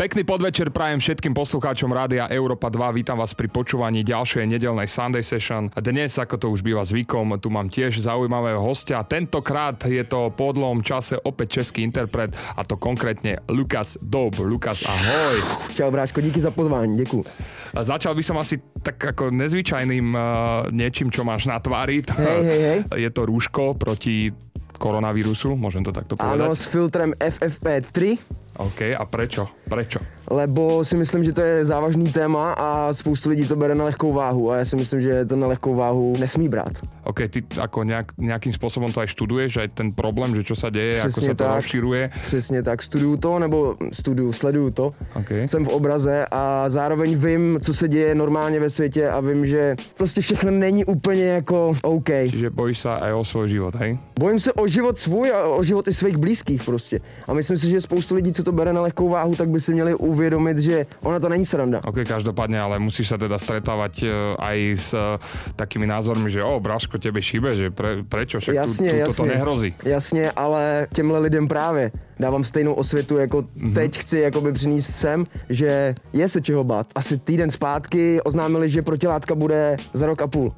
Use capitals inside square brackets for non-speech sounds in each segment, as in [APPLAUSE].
Pekný podvečer prajem všetkým poslucháčom Rádia Európa 2. Vítam vás pri počúvaní ďalšej nedelnej Sunday Session. Dnes, ako to už býva zvykom, tu mám tiež zaujímavého hostia. Tentokrát je to po dlhom čase opäť český interpret a to konkrétne Lukas Dob. Lukas, ahoj. Čau Bráško, díky za pozvání, děkuji. Začal by som asi tak ako nezvyčajným uh, niečím, čo máš na tvári. Hej, hej, hej. [LAUGHS] Je to rúško proti koronavírusu, môžem to takto povedať? Áno, s filtrem FFP3. OK, a prečo? Prečo? lebo si myslím, že to je závažný téma a spoustu lidí to bere na lehkou váhu a já si myslím, že to na lehkou váhu nesmí brát. OK, ty ako nejak, nejakým spôsobom to aj študuješ, aj ten problém, že čo sa deje, Přesně ako sa to tak, rozširuje? Přesně tak, studuju to, nebo studuju, sleduju to. Okay. Jsem v obraze a zároveň vím, co se děje normálně ve světě a vím, že prostě všechno není úplně jako OK. Čiže bojíš se aj o svůj život, hej? Bojím se o život svůj a o život i svých blízkých prostě. A myslím si, že spoustu lidí, co to bere na lehkou váhu, tak by si měli uvědomit, že ona to není sranda. Ok, každopádně, ale musíš se teda stretávať e, aj s e, takými názormi, že o, Braško, tebe šíbe, že pre, prečo, však jasně, tu, tu, jasně, to nehrozí. Jasně, ale těmhle lidem právě dávám stejnou osvětu, jako mm-hmm. teď chci jakoby přinést sem, že je se čeho bát. Asi týden zpátky oznámili, že protilátka bude za rok a půl.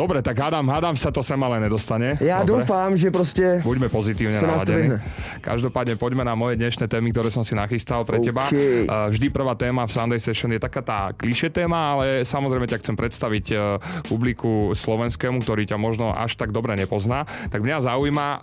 Dobre, tak hádám, hádám sa to sem ale nedostane. Ja Dobre. dúfam, že proste Buďme pozitívne naladení. Každopádne poďme na moje dnešné témy, ktoré som si nachystal pre okay. teba. Vždy prvá téma v Sunday Session je taká tá kliše téma, ale samozrejme ťa chcem predstaviť e, publiku slovenskému, ktorý ťa možno až tak dobre nepozná. Tak mňa zaujíma e,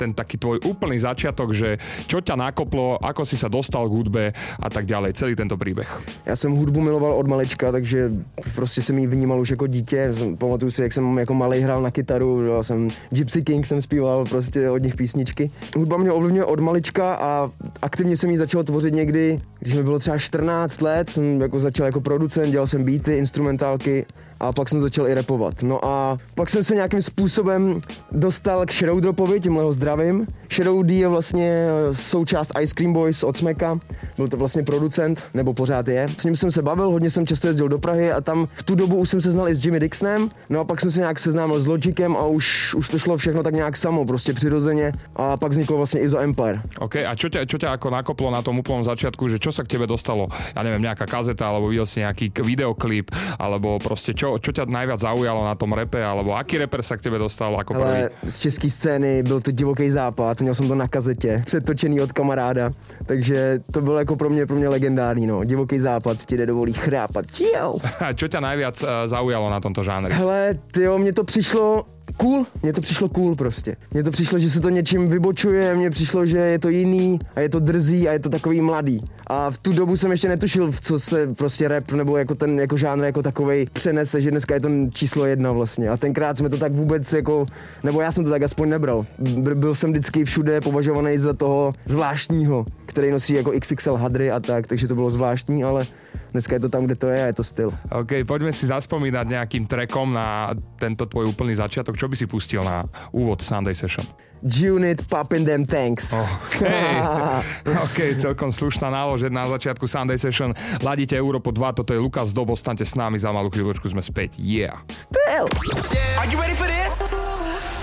ten taký tvoj úplný začiatok, že čo ťa nakoplo, ako si sa dostal k hudbe a tak ďalej, celý tento príbeh. Ja som hudbu miloval od malečka, takže proste som ji vnímal už ako dítě, pamatuju si, jak jsem jako malý hrál na kytaru, já jsem Gypsy King jsem zpíval prostě od nich písničky. Hudba mě ovlivňuje od malička a aktivně jsem ji začal tvořit někdy, když mi bylo třeba 14 let, jsem jako začal jako producent, dělal jsem beaty, instrumentálky a pak jsem začal i repovat. No a pak jsem se nějakým způsobem dostal k Shadowdropovi, tímhle ho zdravím. Shadow D je vlastně součást Ice Cream Boys od Smeka, byl to vlastně producent, nebo pořád je. S ním jsem se bavil, hodně jsem často jezdil do Prahy a tam v tu dobu už jsem se znal i s Jimmy Dixonem, no a pak jsem se nějak seznámil s Logicem a už, už to šlo všechno tak nějak samo, prostě přirozeně a pak vzniklo vlastně Izo Empire. OK, a čo ťa, čo ťa ako nakoplo na tom úplnom začiatku, že čo sa k tebe dostalo? Ja neviem, nejaká kazeta, alebo videl si nejaký videoklip, alebo proste čo, čo ťa najviac zaujalo na tom repe, alebo aký reper sa k tebe dostal ako prvý? Z české scény byl to divoký západ, měl jsem to na kazetě, přetočený od kamaráda, takže to bylo jako pro mě, pro mě legendární, no. Divoký západ ti nedovolí chrápat. Čau. [LAUGHS] A čo ťa najviac uh, zaujalo na tomto žánri? Hele, tyjo, mně to přišlo cool, mně to přišlo cool prostě. Mně to přišlo, že se to něčím vybočuje, mně přišlo, že je to jiný a je to drzý a je to takový mladý. A v tu dobu jsem ještě netušil, v co se prostě rap nebo jako ten jako žánr jako takovej přenese, že dneska je to číslo jedna vlastně. A tenkrát jsme to tak vůbec jako, nebo já jsem to tak aspoň nebral. Byl jsem vždycky všude považovaný za toho zvláštního, který nosí jako XXL hadry a tak, takže to bylo zvláštní, ale dneska je to tam, kde to je a je to styl. OK, pojďme si zaspomínat nějakým trackom na tento tvoj úplný začiatok. Čo by si pustil na úvod Sunday Session? G-Unit Poppin' Them Tanks. Okay. [LAUGHS] OK, celkom slušná nálož na začiatku Sunday Session. Ladíte Európo 2, toto je Lukas Dob, ostaňte s námi, za malú chvíľočku sme späť. Yeah. Still. Yeah. Are you ready for this?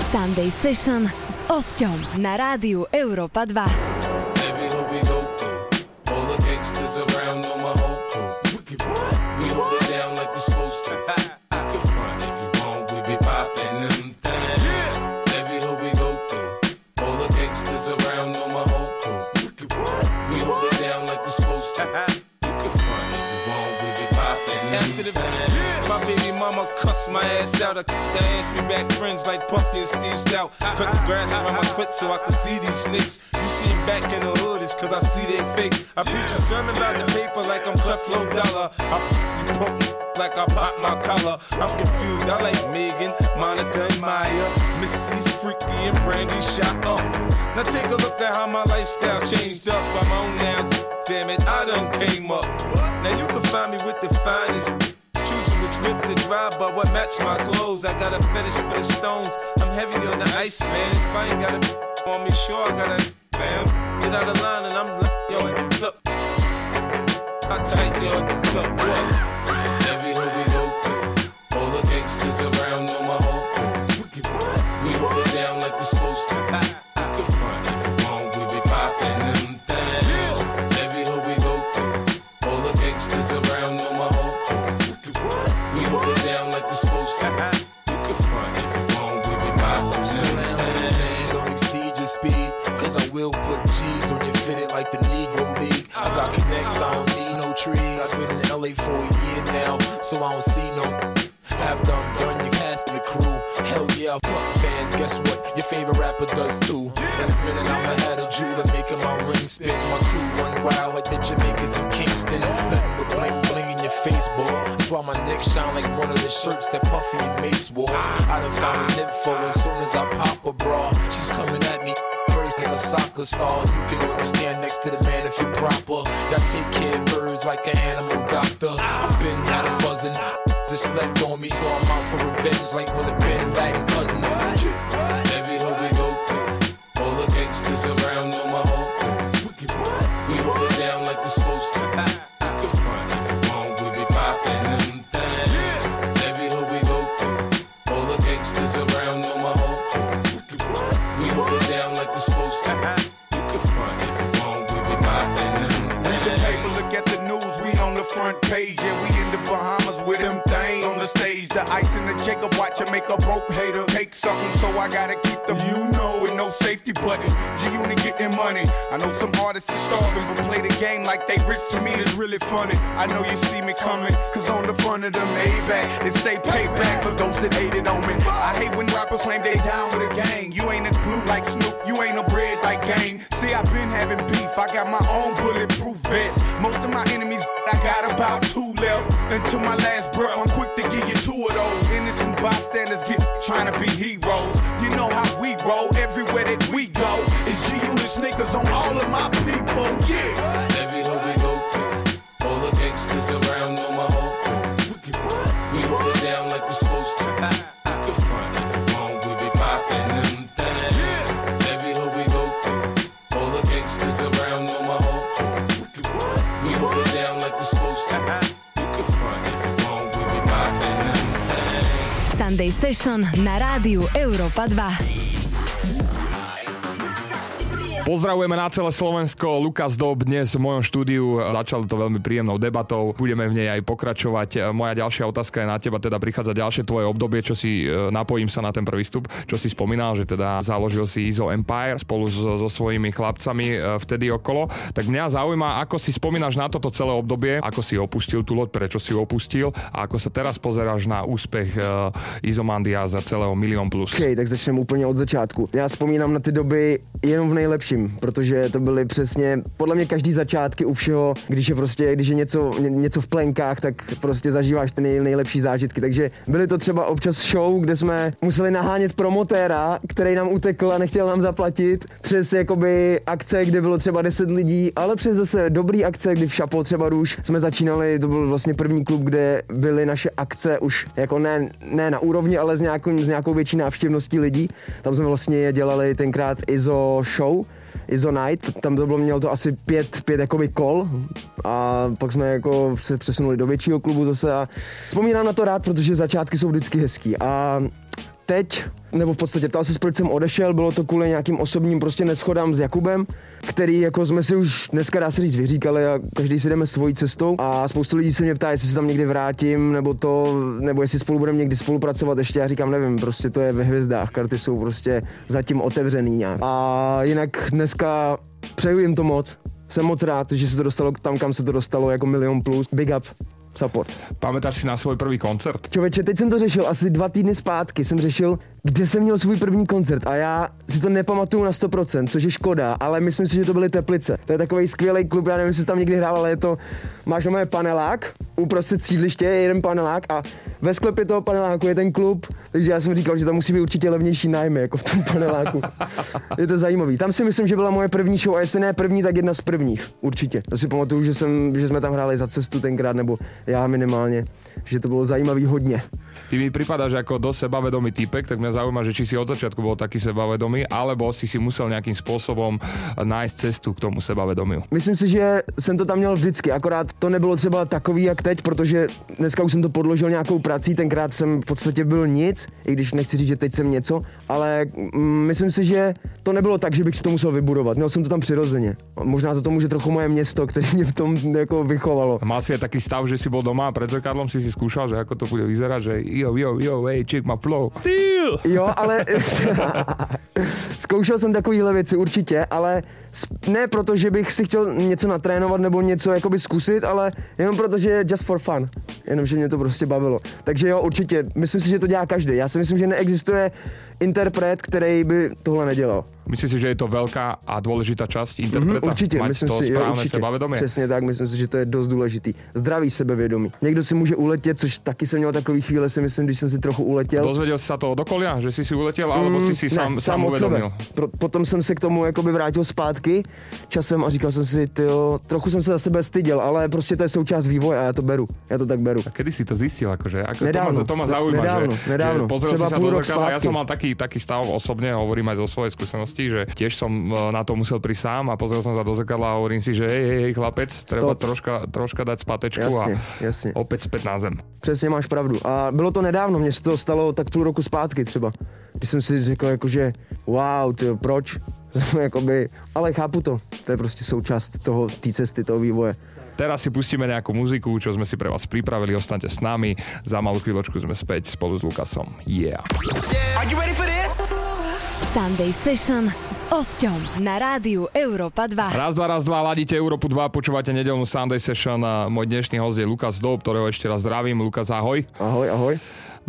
Sunday Session s Osťom na rádiu Európa 2. Out. I the ass we back friends like Puffy and Steve Stout. Cut the grass around my clit so I can see these snakes. You see him back in the hood, it's cause I see they fake. I preach a sermon about the paper like I'm Flow Dollar. I you pump like I pop my collar. I'm confused, I like Megan, Monica, and Maya. Missy's freaky and Brandy shot up. Now take a look at how my lifestyle changed up. I'm on now, damn it, I done came up. Now you can find me with the finest whip to drive, but what match my clothes. I got a fetish for the stones. I'm heavy on the ice, man. If I ain't got a [LAUGHS] on me, sure I got a [LAUGHS] fam. Get out of line and I'm like, yo, look. I tight, yo, look, what? Will put G's on your fitted like the Negro League. I got connects, I don't need no trees. I've been in LA for a year now, so I don't see no. After I'm done, you cast the crew. Hell yeah, fuck fans. Guess what? Your favorite rapper does too. In a minute, I'ma have a jeweler making my ring spin. My crew run wild like the Jamaicans in Kingston. Nothing but bling bling in your face, boy. That's why my neck shine like one of the shirts that Puffy and Mace wore. I done found an info as soon as I pop a bra. She's coming at me like a soccer star. You can only stand next to the man if you're proper. Y'all take care of birds like an animal doctor. I've been had 'em buzzing. Just slept on me, so I'm out for revenge like when the Ben Laden cousins. Rádiu Európa 2. Pozdravujeme na celé Slovensko. Lukas Dob dnes v mojom štúdiu. Začalo to veľmi príjemnou debatou. Budeme v nej aj pokračovať. Moja ďalšia otázka je na teba, teda prichádza ďalšie tvoje obdobie, čo si e, napojím sa na ten prvý stup, čo si spomínal, že teda založil si ISO Empire spolu so, so svojimi chlapcami e, vtedy okolo. Tak mňa zaujíma, ako si spomínaš na toto celé obdobie, ako si opustil tú loď, prečo si opustil a ako sa teraz pozeráš na úspech e, Izomandia za celého milión plus. OK, tak začneme úplně od začátku. Já vzpomínám na ty doby jenom v nejlepším, protože to byly přesně, podle mě každý začátky u všeho, když je prostě, když je něco, ně- něco v plenkách, tak prostě zažíváš ty nej, nejlepší zážitky. Takže byly to třeba občas show, kde jsme museli nahánět promotéra, který nám utekl a nechtěl nám zaplatit, přes jakoby akce, kde bylo třeba 10 lidí, ale přes zase dobrý akce, kdy v Šapo třeba Růž jsme začínali, to byl vlastně první klub, kde byly naše akce už jako ne, ne na úrovni, ale s nějakou, s nějakou větší návštěvností lidí. Tam jsme vlastně dělali tenkrát ISO show, ISO Night, tam to bylo, mělo to asi pět, pět jakoby kol a pak jsme jako se přesunuli do většího klubu zase a vzpomínám na to rád, protože začátky jsou vždycky hezký a teď, nebo v podstatě ptal se, proč jsem odešel, bylo to kvůli nějakým osobním prostě neschodám s Jakubem, který jako jsme si už dneska dá se říct vyříkali a každý si jdeme svojí cestou. A spoustu lidí se mě ptá, jestli se tam někdy vrátím, nebo to, nebo jestli spolu budeme někdy spolupracovat ještě, já říkám, nevím, prostě to je ve hvězdách, karty jsou prostě zatím otevřený nějak. A jinak dneska přeju jim to moc, jsem moc rád, že se to dostalo tam, kam se to dostalo, jako milion plus, big up, support. Pamätáš si na svoj prvý koncert? Čověče, teď jsem to řešil, asi dva týdny zpátky jsem řešil, kde jsem měl svůj první koncert a já si to nepamatuju na 100%, což je škoda, ale myslím si, že to byly Teplice. To je takový skvělý klub, já nevím, jestli tam někdy hrál, ale je to, máš na panelák, uprostřed sídliště je jeden panelák a ve sklepě toho paneláku je ten klub, takže já jsem říkal, že tam musí být určitě levnější nájmy, jako v tom paneláku. je to zajímavý. Tam si myslím, že byla moje první show a jestli ne první, tak jedna z prvních, určitě. To si pamatuju, že, jsem, že jsme tam hráli za cestu tenkrát, nebo já minimálně, že to bylo zajímavý hodně. Ty mi pripadáš ako dosť sebavedomý typek, tak mňa zaujíma, že či si od začiatku bol taký sebavedomý, alebo si si musel nejakým spôsobom nájsť cestu k tomu sebavedomiu. Myslím si, že jsem to tam měl vždycky, akorát to nebylo třeba takový jak teď, protože dneska už jsem to podložil nějakou prací, tenkrát jsem v podstatě byl nic, i když nechci říct, že teď jsem něco, ale mm, myslím si, že to nebylo tak, že bych si to musel vybudovat, měl jsem to tam přirozeně. Možná za to může trochu moje město, které mě v tom jako vychovalo. Mal si aj taký stav, že si bol doma a zrkadlom si si si skúšal, že ako to bude vyzerať, že jo, jo, jo, hey, check my flow. Steel! Jo, ale [LAUGHS] zkoušel jsem takovýhle věci určitě, ale ne proto, že bych si chtěl něco natrénovat nebo něco jakoby zkusit, ale jenom proto, že je just for fun. Jenom, že mě to prostě bavilo. Takže jo, určitě, myslím si, že to dělá každý. Já si myslím, že neexistuje interpret, který by tohle nedělal. Myslíš si, že je to velká a důležitá část interpreta? Mm, určitě, Mať myslím to si, jo, určitě. Přesně tak, myslím si, že to je dost důležitý. Zdravý sebevědomí. Někdo si může uletět, což taky jsem měl takový chvíle, si myslím, když jsem si trochu uletěl. Dozvěděl jsi se to od okolia, že jsi si uletěl, alebo jsi si ne, sám, sám sebe. uvědomil? Pro, potom jsem se k tomu jakoby vrátil zpátky časem a říkal jsem si, tyjo, trochu jsem se za sebe styděl, ale prostě to je součást vývoje a já to beru. Já to tak beru. A kedy si to zistil? Akože? Ako, Nedávno. To ma, to ma zaujíma, Nedávno, že, nedávno. že pozrel Třeba si sa půl rok. Ja zpátky. som mal taký, taký stav osobne, hovorím aj zo svojej skúsenosti, že tiež som e, na to musel prísť sám a pozrel som sa do zrkadla a hovorím si, že hej, hej, hej chlapec, treba Stop. troška, troška dať spátečku Jasně, a jasně. opäť späť na zem. Přesně máš pravdu. A bylo to nedávno, mně se to stalo tak půl roku zpátky třeba. Když jsem si řekl, jakože, wow, tyjo, proč? [LAUGHS] Jakoby, ale chápu to. To je prostě součást toho, té cesty, toho vývoje. Teraz si pustíme nejakú muziku, čo sme si pre vás pripravili, ostaňte s nami. Za malú chvíľočku sme späť spolu s Lukasom. Yeah. Are you ready for this? Sunday Session s Osťom na rádiu Európa 2. Raz, dva, raz, dva, ladíte Európu 2, počúvate nedelnú Sunday Session. A Môj dnešný host je Lukas Dob, ktorého ešte raz zdravím. Lukas, ahoj. Ahoj, ahoj.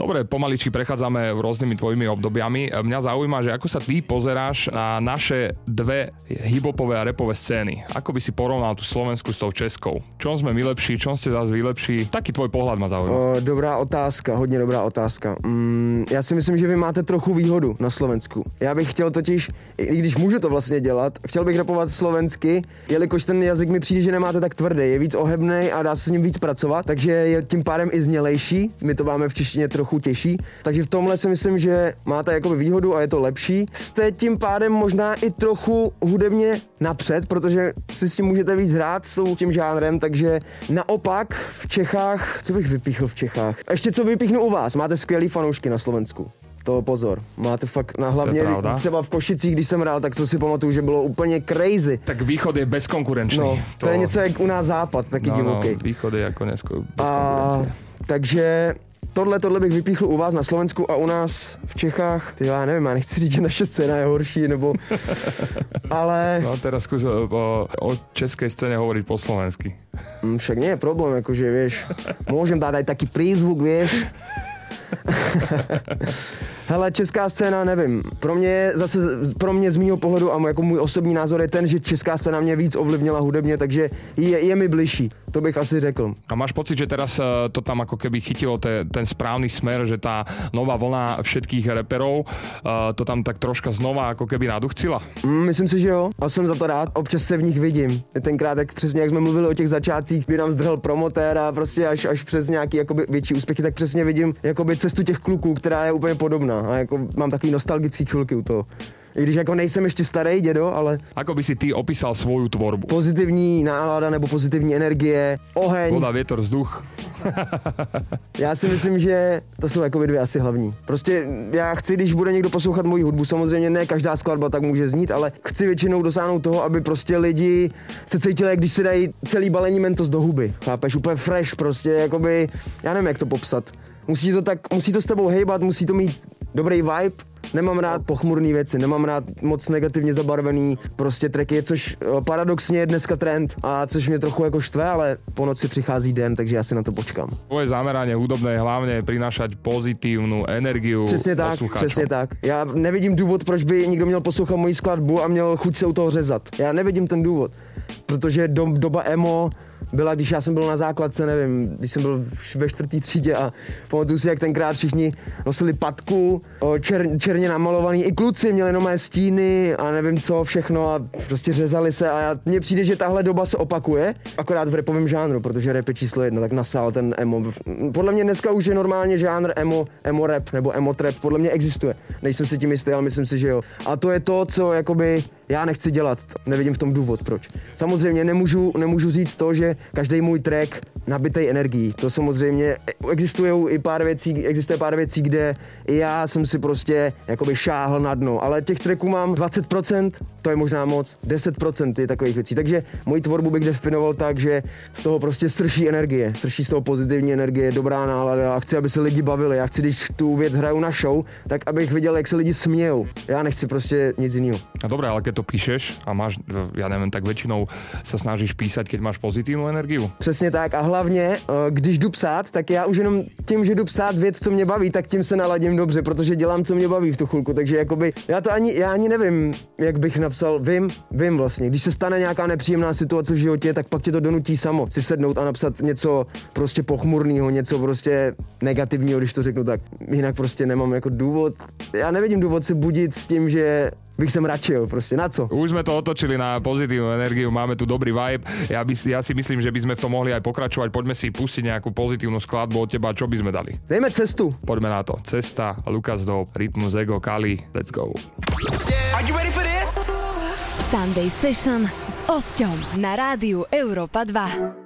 Dobre, pomaličky prechádzame rôznymi tvojimi obdobiami. Mňa zaujíma, že ako sa ty pozeráš na naše dve hipopové a repové scény. Ako by si porovnal tú Slovensku s tou Českou? Čom sme my lepší, čom ste zase vy lepší? Taký tvoj pohľad ma zaujíma. Dobrá otázka, hodně dobrá otázka. Mm, já si myslím, že vy máte trochu výhodu na Slovensku. Já bych chtěl totiž, i když můžu to vlastně dělat, chtěl bych rapovat slovensky, jelikož ten jazyk mi přijde, že nemáte tak tvrdý, je víc ohebný a dá se s ním víc pracovat, takže je tím pádem i znělejší. My to máme v češtině trochu těžší. Takže v tomhle si myslím, že máte jakoby výhodu a je to lepší. Jste tím pádem možná i trochu hudebně napřed, protože si s tím můžete víc hrát s tou- tím žánrem, takže naopak v Čechách, co bych vypíchl v Čechách? A ještě co vypíchnu u vás, máte skvělý fanoušky na Slovensku. To pozor, máte fakt na hlavně třeba v Košicích, když jsem hrál, tak to si pamatuju, že bylo úplně crazy. Tak východ je bezkonkurenčný. No, to, je něco jak u nás západ, taky no, no, divoký. východ je ako nesko, A, bezkonkurenčný. takže tohle, tohle bych vypíchl u vás na Slovensku a u nás v Čechách, ty já nevím, já nechci říct, že naše scéna je horší, nebo, [LAUGHS] ale No teraz skús o, o, o českej scéne hovoriť po slovensky. mm, však nie je problém, jakože, vieš, môžem dát aj taký prízvuk, vieš. [LAUGHS] Hele, česká scéna, nevím. Pro mě zase, pro mě z mýho pohledu a jako můj osobní názor je ten, že česká scéna mě víc ovlivnila hudebně, takže je, je mi bližší. To bych asi řekl. A máš pocit, že teraz eh, to tam ako keby chytilo te, ten správny smer, že tá nová vlna všetkých reperov eh, to tam tak troška znova ako keby naduchcila? Mm, myslím si, že jo. A jsem za to rád. Občas se v nich vidím. Tenkrát, jak přesně jak jsme mluvili o těch začátcích, kdy nám zdrhl promotér a prostě až, až přes nějaký jakoby, větší úspěchy, tak přesně vidím jakoby, cestu těch kluků, která je úplně podobná. A jako mám takový nostalgický chvilky u toho. I když jako nejsem ještě starý dědo, ale Ako by si ty opísal svoju tvorbu? pozitivní nálada nebo pozitivní energie, oheň. Voda, vietor, vzduch. [LAUGHS] Já si myslím, že to jsou jako dvě asi hlavní. Prostě já chci, když bude někdo poslouchat moji hudbu, samozřejmě ne každá skladba tak může znít, ale chci většinou dosáhnout toho, aby prostě lidi se cítili, jak když si dají celý balení mentos do huby. Chápeš? Úplně fresh prostě, jakoby, já nevím, jak to popsat. Musí to tak, musí to s tebou hejbat, musí to mít dobrý vibe. Nemám rád pochmurné věci, nemám rád moc negativně zabarvený prostě tracky, což eh, paradoxně je dneska trend a což mě trochu jako štve, ale po noci přichází den, takže já si na to počkám. Tvoje zameranie hudobné je hlavne prinášať pozitívnu energiu Přesně tak, přesně tak. Já nevidím důvod, proč by někdo měl poslouchat moji skladbu a měl chuť se u toho řezat. Já nevidím ten důvod, protože do, doba emo byla, když já jsem byl na základce, nevím, když jsem byl ve čtvrtý třídě a pamatuju si, jak tenkrát všichni nosili patku, čer, černě namalovaný, i kluci měli jenom stíny a nevím co všechno a prostě řezali se a já, mně přijde, že tahle doba se opakuje, akorát v repovém žánru, protože rap je číslo jedna, tak nasál ten emo. Podle mě dneska už je normálně žánr emo, emo rap nebo emo trap, podle mě existuje. Nejsem si tím jistý, ale myslím si, že jo. A to je to, co jakoby já nechci dělat. Nevidím v tom důvod, proč. Samozřejmě nemůžu, nemůžu říct to, že každý můj track nabitej energií. To samozřejmě existují i pár věcí, existuje pár věcí, kde i já jsem si prostě jakoby šáhl na dno, ale těch tracků mám 20%, to je možná moc, 10% je takových věcí. Takže moji tvorbu bych definoval tak, že z toho prostě srší energie, srší z toho pozitivní energie, dobrá nálada a chci, aby se lidi bavili. Já chci, když tu věc hraju na show, tak abych viděl, jak se lidi smějou. Já nechci prostě nic jiného. A dobré, ale keď to píšeš a máš, já nevím, tak většinou se snažíš písať, keď máš pozitívnu energiu. Přesně tak a hlavně, eh, když jdu psát, tak já už jenom tím, že jdu psát věc, co mě baví, tak tím se naladím dobře, protože dělám, co mě baví v tu chvilku. Takže jakoby, já to ani, já ani nevím, jak bych napsal, vím, vím vlastně. Když se stane nějaká nepříjemná situace v životě, tak pak tě to donutí samo si sednout a napsat něco prostě pochmurného, něco prostě negativního, když to řeknu tak. Jinak prostě nemám jako důvod, já nevidím důvod se budit s tím, že bych sem radšil, prostě na co? Už jsme to otočili na pozitívnu energiu, máme tu dobrý vibe. Ja, by, ja si myslím, že by sme v tom mohli aj pokračovať. Poďme si pustiť nejakú pozitívnu skladbu od teba. Čo by sme dali? Dejme cestu. Poďme na to. Cesta, Lukas do Rytmus Ego, Kali. Let's go. Are you ready for this? Sunday Session s Osťom na rádiu Europa 2.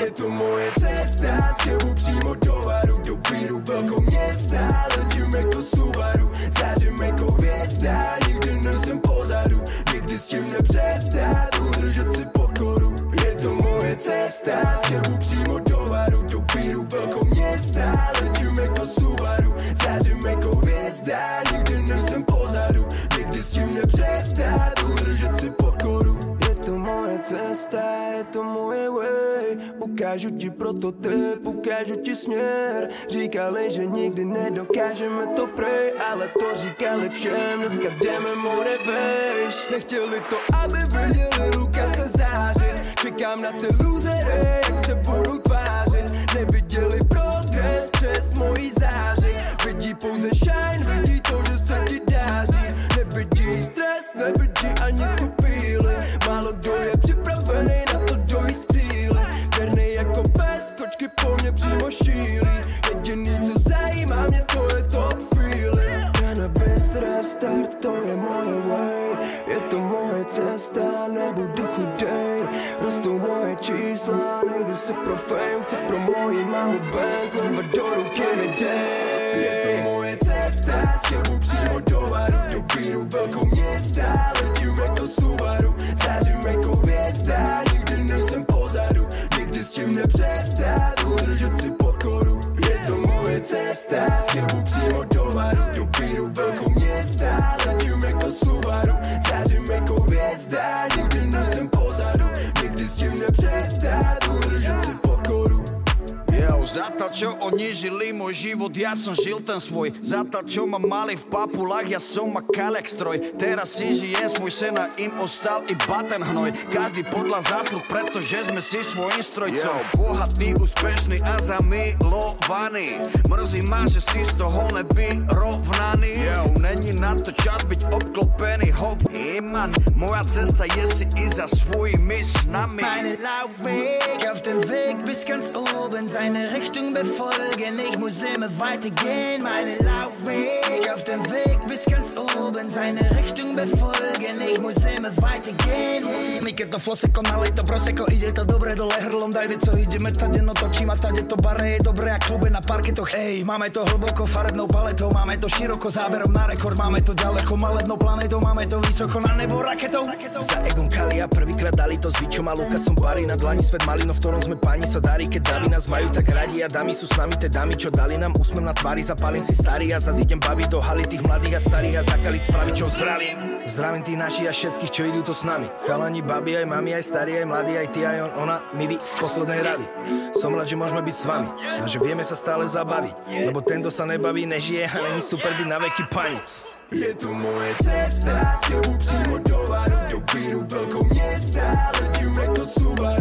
Je to moje cesta, s tebou přímo do varu Do víru velkou města, letím jako Subaru Zářím jako hvězda, nikdy nejsem pozadu Nikdy s tím nepřestat, udržet si pokoru. Je to moje cesta, s tebou přímo do varu Do víru velkou města, letím jako Subaru Ukážu ti prototyp, ukážu ti směr. Říkali, že nikdy nedokážeme to prej Ale to říkali všem, dneska jdeme more vejš Nechtěli to, aby viděli Lukase zářit. Čekám na ty losery, jak se budou tvářit. Neviděli progres přes mojí záři. Vidí pouze shine, cesta, nebudu chudej Rostou moje čísla, nejdu si pro fame Chci pro moji mámu Benz, znova do ruky mi dej. Je to moje cesta, s tebou přímo do varu Do víru velkou města, letím jako Subaru. Zářím jako hvězda, nikdy nejsem pozadu. Nikdy s tím nepřestat, udržet si pokoru. Je to moje cesta, s tebou přímo do varu Do víru velkou města, letím jako Subaru. Zářím jako hvězda, nikdy nejsem pozadu Nikdy s tím nepřestat, udržet si pokoru Jo, zatiaľ čo oni žili môj život, ja som žil ten svoj. Zatiaľ čo ma mali v papulách, ja som makal jak stroj Teraz si žijem svoj sen a im ostal iba ten hnoj. Každý podľa zásluh, pretože sme si svojim strojcom. Bohatý, úspešný a zamilovaný. Mrzí ma, že si z toho nevyrovnaný Jo, není na to čas byť obklopený hop Iman, moja cesta je si i za svojimi snami Meine Laufweg auf dem Weg bis ganz oben, seine Richtung befolgen. Ich muss immer weitergehen. Meine Laufweg auf dem Weg bis ganz oben, seine Richtung befolgen. Ich muss immer weitergehen. My keď to floseko, nalej to proseko, ide to dobre dole hrlom, dajde co ideme, tade no točím a tade to bare je dobré a klube na parketoch. Ej, máme to hlboko farebnou paletou, máme to široko záberom na rekord, máme to ďaleko malednou planetou, máme to vysoko na nebo raketou. Za Egon Kalia prvýkrát dali to s Vičom a Lukasom Bari na dlani svet malino, v ktorom sme páni sa darí, keď dámy nás majú tak radi a dámy sú s nami, tie dámy, čo dali nám úsmev na tvári, zapalím si starý a zase idem baviť do haly tých mladých a starých a zakaliť spraviť, čo zdravím. Zdravím tých našich a všetkých, čo idú to s nami. Chalani, babi, aj mami, aj starí, aj mladí, aj ty, aj on, ona, my vy z poslednej rady. Som rád, že môžeme byť s vami a že vieme sa stále zabaviť, lebo tento sa nebaví, nežije a není super byť na veky panic. Je to moje cesta, s tebou do varu Do víru velkou města, letím jako Subaru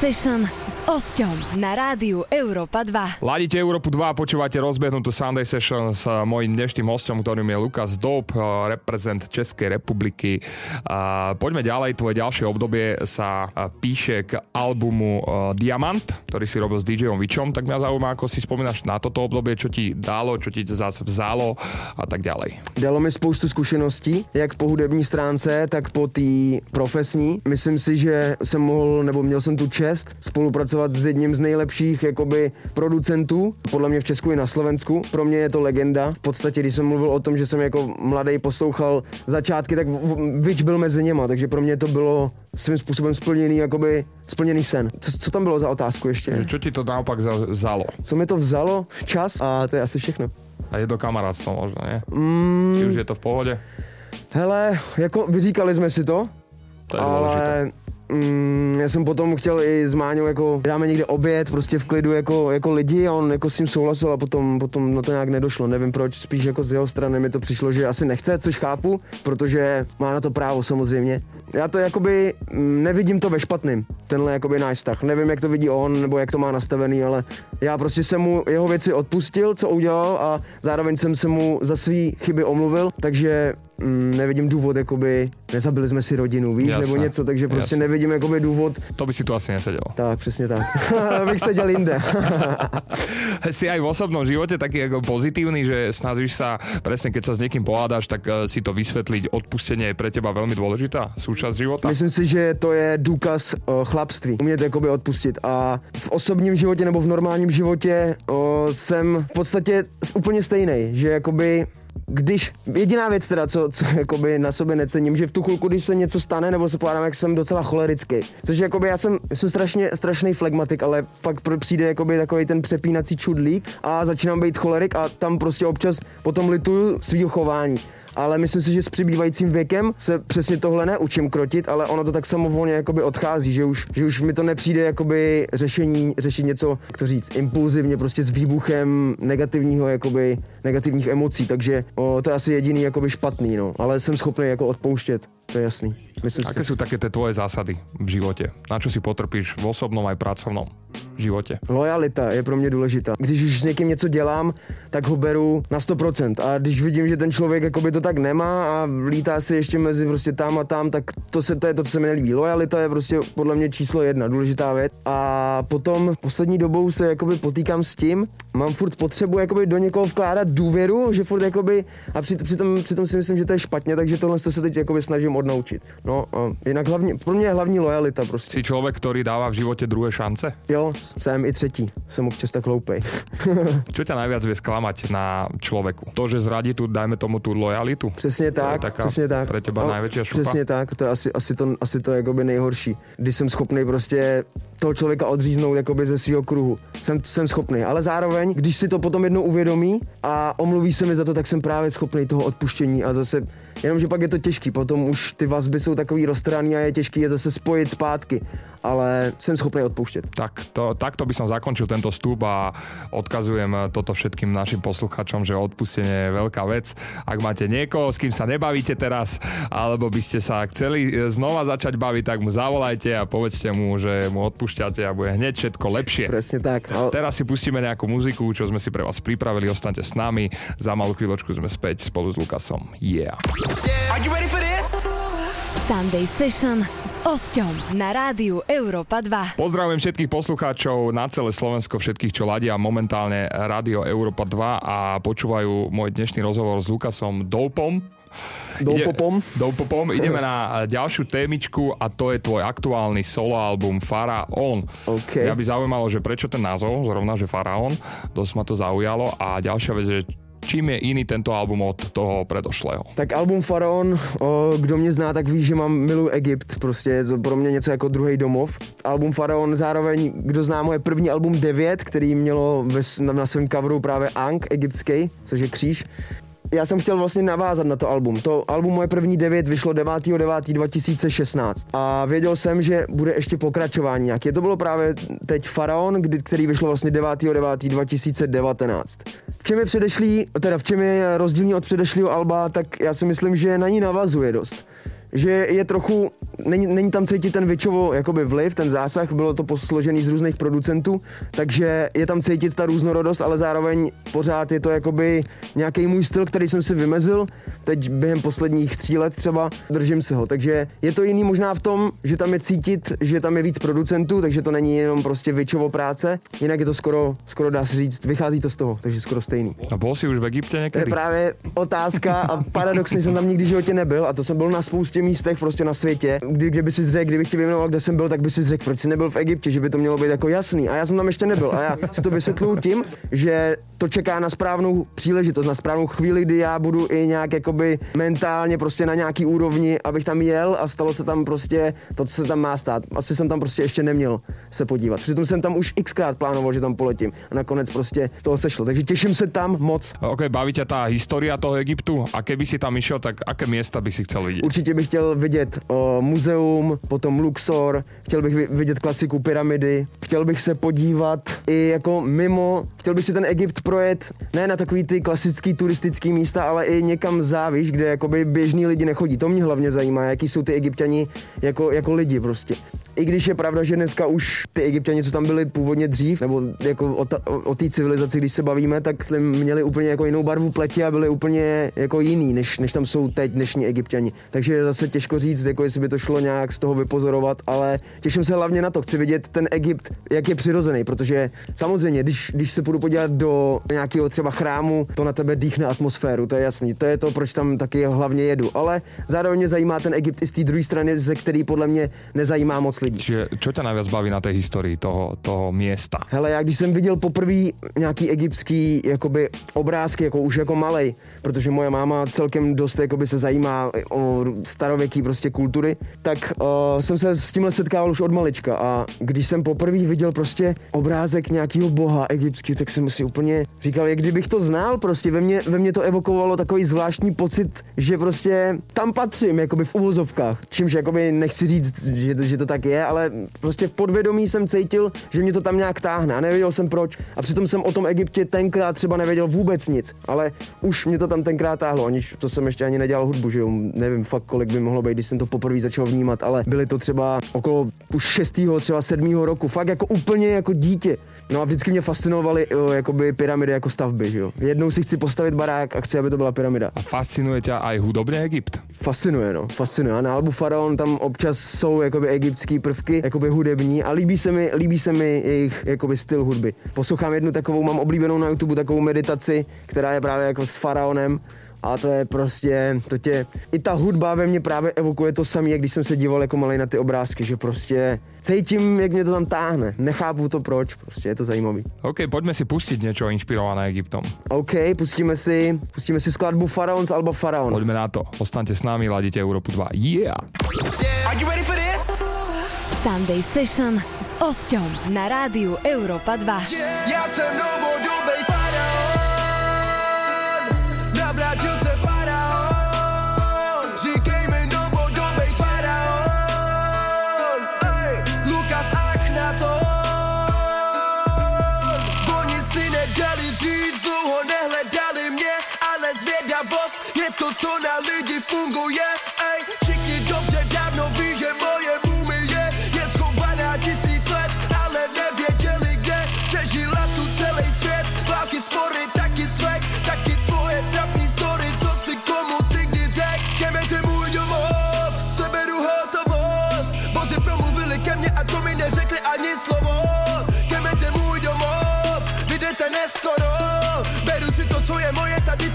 Session Osťom na rádiu Európa 2. Ladíte Európu 2 a počúvate rozbehnutú Sunday Session s eh, mojím dnešným hostom, ktorým je Lukas Dob, eh, reprezent Českej republiky. A poďme ďalej, tvoje ďalšie obdobie sa eh, píše k albumu Diamant, ktorý si robil s DJom Vičom, tak mňa zaujíma, ako si spomínaš na toto obdobie, čo ti dalo, čo ti zase vzalo a tak ďalej. Dalo mi spoustu zkušeností, jak po hudební stránce, tak po té profesní. Myslím si, že jsem mohl, nebo měl jsem tu čest spolupracovat s jedním z nejlepších jakoby producentů, podle mě v Česku i na Slovensku. Pro mě je to legenda. V podstatě, když jsem mluvil o tom, že jsem jako mladý poslouchal začátky, tak Vič byl mezi něma, takže pro mě to bylo svým způsobem splněný, jakoby splněný sen. Co, co tam bylo za otázku ještě? Co ti to naopak vzalo? Co mi to vzalo? Čas a to je asi všechno. A je to kamarádstvo možno, ne? Mm. Či už je to v pohodě? Hele, jako vyříkali jsme si to, to je ale důležité mm, já jsem potom chtěl i s Máňou jako dáme někde oběd, prostě v klidu jako, jako lidi a on jako s tím souhlasil a potom, potom na to nějak nedošlo. Nevím proč, spíš jako z jeho strany mi to přišlo, že asi nechce, což chápu, protože má na to právo samozřejmě. Já to jakoby mm, nevidím to ve špatným, tenhle jakoby náš vztah. Nevím, jak to vidí on, nebo jak to má nastavený, ale já prostě jsem mu jeho věci odpustil, co udělal a zároveň jsem se mu za svý chyby omluvil, takže mm, nevidím důvod, jakoby nezabili jsme si rodinu, víš, jasne, nebo něco, takže prostě jasne. nevidím jakoby důvod. To by si tu asi neseděl. Tak, přesně tak. [LAUGHS] bych seděl jinde. [LAUGHS] si aj v osobnom živote taký jako pozitívny, že snažíš sa, presne keď sa s niekým pohádáš, tak uh, si to vysvetliť, odpustenie je pre teba veľmi dôležitá súčasť života? Myslím si, že to je důkaz uh, chlapství, umět jakoby odpustit a v osobním životě nebo v normálním životě uh, jsem v podstatě úplně stejný, že jakoby když, jediná věc teda, co, co jakoby na sobě necením, že v tu chvilku, když se něco stane, nebo se podávám, jak jsem docela cholerický. Což jakoby já jsem, jsem strašně, strašný flegmatik, ale pak přijde jakoby takový ten přepínací čudlík a začínám být cholerik a tam prostě občas potom lituju svýho chování ale myslím si, že s přibývajícím věkem se přesně tohle neučím krotit, ale ono to tak samovolně jakoby odchází, že už, že už mi to nepřijde jakoby řešení, řešit něco, jak to říct, impulzivně, prostě s výbuchem negativního, jakoby, negativních emocí, takže o, to je asi jediný jakoby špatný, no, ale jsem schopný jako odpouštět, to je jasný. Myslím Aké si. sú také tie tvoje zásady v životě? Na čo si potrpíš v osobnom aj pracovnom životě? Lojalita je pro mě důležitá. Když už s někým něco dělám, tak ho beru na 100%. A když vidím, že ten člověk jakoby to tak nemá a lítá si ještě mezi prostě tam a tam, tak to, se, to je to, co se mi nelíbí. Lojalita je prostě podle mě číslo jedna, důležitá věc. A potom poslední dobou se jakoby potýkám s tím, mám furt potřebu jakoby do někoho vkládat důvěru, že furt jakoby, a přitom, přitom, přitom si myslím, že to je špatně, takže tohle se teď jakoby snažím odnaučit. No, a jinak hlavně, pro mě je hlavní lojalita prostě. Jsi člověk, který dává v životě druhé šance? Jo, jsem i třetí. Jsem občas tak hloupej. [LAUGHS] Co tě najviac vie sklamať na člověku? To, že zradí tu, dajme tomu tu lojalitu? Přesně tak, to přesně tak. Pro teba no, největší šupa? Přesně tak, to je asi, asi to, asi to jakoby nejhorší. Když jsem schopný prostě toho člověka odříznout jakoby ze svého kruhu. Jsem, jsem schopný, ale zároveň, když si to potom jednou uvědomí a omluví se mi za to, tak jsem právě schopný toho odpuštění a zase Jenomže pak je to těžký, potom už ty vazby jsou takový roztraný a je těžký je zase spojit zpátky ale jsem schopný odpouštět. Tak to, takto by som zakončil tento vstup a odkazujem toto všetkým našim posluchačom, že odpustenie je veľká vec. Ak máte niekoho, s kým sa nebavíte teraz, alebo by ste sa chceli znova začať baviť, tak mu zavolajte a povedzte mu, že mu odpúšťate a bude hneď všetko lepšie. Presne tak. Ale... Teraz si pustíme nejakú muziku, čo sme si pre vás pripravili, ostaňte s nami. Za malú chvíľočku sme späť spolu s Lukasom. Yeah. yeah. Are you ready for this? Sunday Session s Osťom na rádiu Európa 2. Pozdravujem všetkých poslucháčov na celé Slovensko, všetkých, čo ladia momentálne rádio Európa 2 a počúvajú môj dnešný rozhovor s Lukasom Doupom. Doupopom. Ide, Doupopom. Ideme na ďalšiu témičku a to je tvoj aktuálny solo album Faraón. Okay. Mňa by zaujímalo, že prečo ten názov, zrovna, že Faraón, dosť ma to zaujalo a ďalšia vec je, Čím je jiný tento album od toho predošlého? Tak album Faraon, kdo mě zná, tak ví, že mám milu Egypt, prostě je to pro mě něco jako druhý domov. Album Faraon zároveň, kdo zná moje první album 9, který mělo na svém coveru právě Ang egyptský, což je kříž, já jsem chtěl vlastně navázat na to album. To album moje první devět vyšlo 9.9.2016 a věděl jsem, že bude ještě pokračování nějaké. To bylo právě teď Faraon, kdy, který vyšlo vlastně 9.9.2019. V čem je předešlý, teda v čem je rozdílný od předešlého alba, tak já si myslím, že na ní navazuje dost že je trochu není, není tam cítit ten většovo jakoby vliv, ten zásah, bylo to posložený z různých producentů, takže je tam cítit ta různorodost, ale zároveň pořád je to jakoby nějaký můj styl, který jsem si vymezil, teď během posledních tří let třeba, držím si ho, takže je to jiný možná v tom, že tam je cítit, že tam je víc producentů, takže to není jenom prostě většovo práce, jinak je to skoro, skoro dá se říct, vychází to z toho, takže skoro stejný. A bol si už v Egypte To je právě otázka a paradoxně jsem tam nikdy v životě nebyl a to jsem byl na spoustě místech prostě na světě, kdy, kde by si řekl, kdybych ti vyjmenoval, kde jsem byl, tak by si řekl, proč jsi nebyl v Egyptě, že by to mělo být jako jasný. A já jsem tam ještě nebyl a já si to vysvětluju tím, že to čeká na správnou příležitost, na správnou chvíli, kdy já budu i nějak jakoby mentálně prostě na nějaký úrovni, abych tam jel a stalo se tam prostě to, co se tam má stát. Asi jsem tam prostě ještě neměl se podívat. Přitom jsem tam už xkrát plánoval, že tam poletím a nakonec prostě z toho sešlo. Takže těším se tam moc. OK, baví ťa tá história toho Egyptu? A keby si tam išiel, tak aké miesta by si chcel vidieť? Určitě bych chtěl vidět o, muzeum, potom Luxor, chtěl bych vi- vidět klasiku pyramidy, chtěl bych se podívat i jako mimo, chtěl bych si ten Egypt projet ne na takový ty klasický turistický místa, ale i někam závíš, kde jakoby běžní lidi nechodí. To mě hlavně zajímá, jaký jsou ty egyptiani jako, jako lidi prostě. I když je pravda, že dneska už ty egyptiani, co tam byli původně dřív, nebo jako o, ta, o, té civilizaci, když se bavíme, tak měli úplně jako jinou barvu pleti a byli úplně jako jiný, než, než tam jsou teď dnešní egyptiani. Takže je zase těžko říct, jako jestli by to šlo nějak z toho vypozorovat, ale těším se hlavně na to. Chci vidět ten Egypt, jak je přirozený, protože samozřejmě, když, když se půjdu podívat do nějakého třeba chrámu, to na tebe dýchne atmosféru, to je jasný. To je to, proč tam taky hlavně jedu. Ale zároveň mě zajímá ten Egypt i z té druhé strany, ze který podle mě nezajímá moc lidí. Čiže čo ťa najviac baví na tej histórii toho, toho miesta? Hele, já když jsem viděl poprvé nějaký egyptský jakoby obrázky, jako už jako malej, protože moje máma celkem dost jakoby se zajímá o starověký prostě kultury, tak uh, jsem se s tímhle setkával už od malička a když jsem poprvé viděl prostě obrázek nějakého boha egyptský, tak jsem si úplně říkal, jak kdybych to znal, prostě ve mně, ve mně to evokovalo takový zvláštní pocit, že prostě tam patřím, jakoby v uvozovkách, čímž jakoby nechci říct, že to, že to tak je, ale prostě v podvědomí jsem cítil, že mě to tam nějak táhne a nevěděl jsem proč. A přitom jsem o tom Egyptě tenkrát třeba nevěděl vůbec nic, ale už mě to tam tenkrát táhlo, aniž to jsem ještě ani nedělal hudbu, že jo, nevím fakt kolik by mohlo být, když jsem to poprvé začal vnímat, ale byly to třeba okolo už šestého, třeba sedmého roku, fakt jako úplně jako dítě. No a vždycky mě fascinovaly jakoby pyramidy jako stavby, že jo. Jednou si chci postavit barák a chci, aby to byla pyramida. A fascinuje ťa aj hudobne Egypt? Fascinuje, no, fascinuje. A na albu Faraon tam občas jsou jakoby egyptský prvky, jakoby hudební a líbí se mi, líbí se mi jejich jakoby styl hudby. Poslouchám jednu takovou, mám oblíbenou na YouTube takovou meditaci, která je právě jako s Faraonem a to je prostě, to tě, i ta hudba ve mně právě evokuje to samé, jak když jsem se díval jako malý na ty obrázky, že prostě cítím, jak mě to tam táhne. Nechápu to proč, prostě je to zajímavý. OK, poďme si pustiť niečo inšpirované Egyptom. OK, pustíme si, pustíme si skladbu Faraon z Alba Faraon. Poďme na to. Ostaňte s nami, ladíte Európu 2. Yeah! Are you ready for this? Sunday Session s Osťom na rádiu Európa 2. Já jsem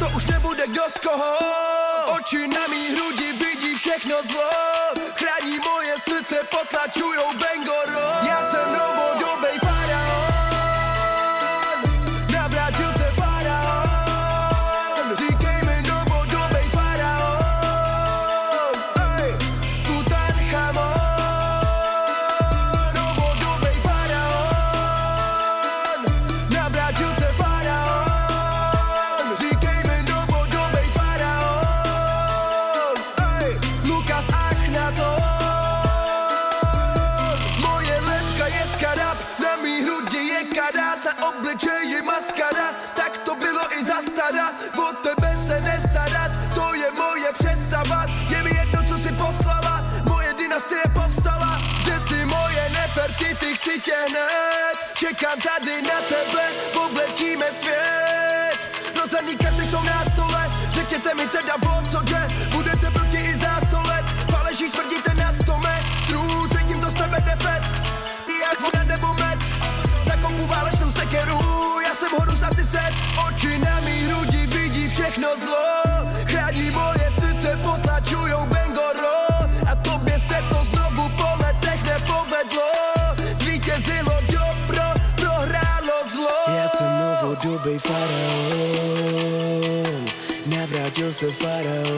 to už nebude kdo z koho. Oči na mý hrudi vidí všechno zlo. Chrání moje srdce, potlačujou Bengoro. Já jsem novodobej svijet No zna nikad tek svog soy faraón, me habrá yo soy faraón.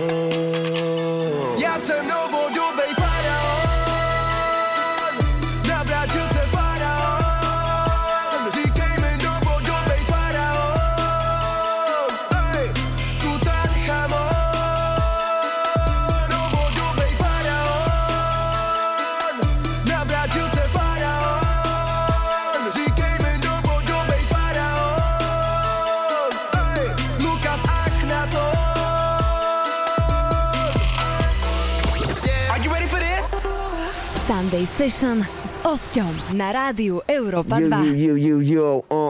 Ya se no voy Session s Osťom na rádiu Europa 2. Yo, yo, yo, yo, jo.